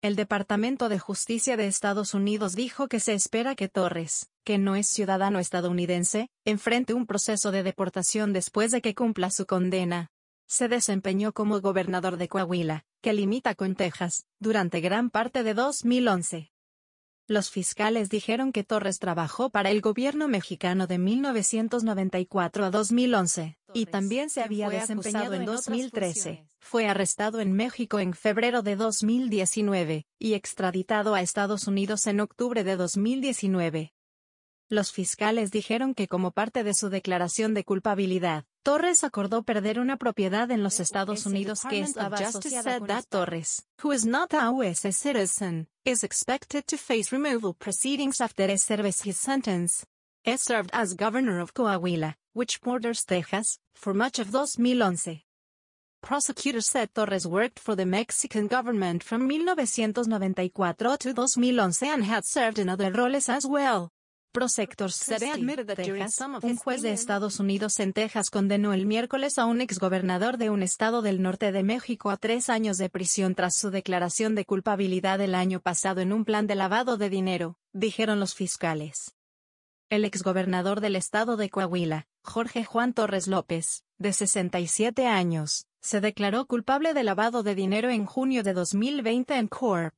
El Departamento de Justicia de Estados Unidos dijo que se espera que Torres, que no es ciudadano estadounidense, enfrente un proceso de deportación después de que cumpla su condena. Se desempeñó como gobernador de Coahuila, que limita con Texas, durante gran parte de 2011. Los fiscales dijeron que Torres trabajó para el gobierno mexicano de 1994 a 2011, y también se había desempeñado en 2013. Fue arrestado en México en febrero de 2019, y extraditado a Estados Unidos en octubre de 2019. Los fiscales dijeron que como parte de su declaración de culpabilidad, Torres acordó perder una propiedad en los Estados Unidos que estaba asociada con Torres, who is not a US citizen, is expected to face removal proceedings after he serves his sentence. He served as governor of Coahuila, which borders Texas, for much of 2011. Prosecutors said Torres worked for the Mexican government from 1994 to 2011 and had served in other roles as well. Prosectors Texas, un juez de Estados Unidos en Texas condenó el miércoles a un exgobernador de un estado del norte de México a tres años de prisión tras su declaración de culpabilidad el año pasado en un plan de lavado de dinero, dijeron los fiscales. El exgobernador del estado de Coahuila, Jorge Juan Torres López, de 67 años, se declaró culpable de lavado de dinero en junio de 2020 en Corp.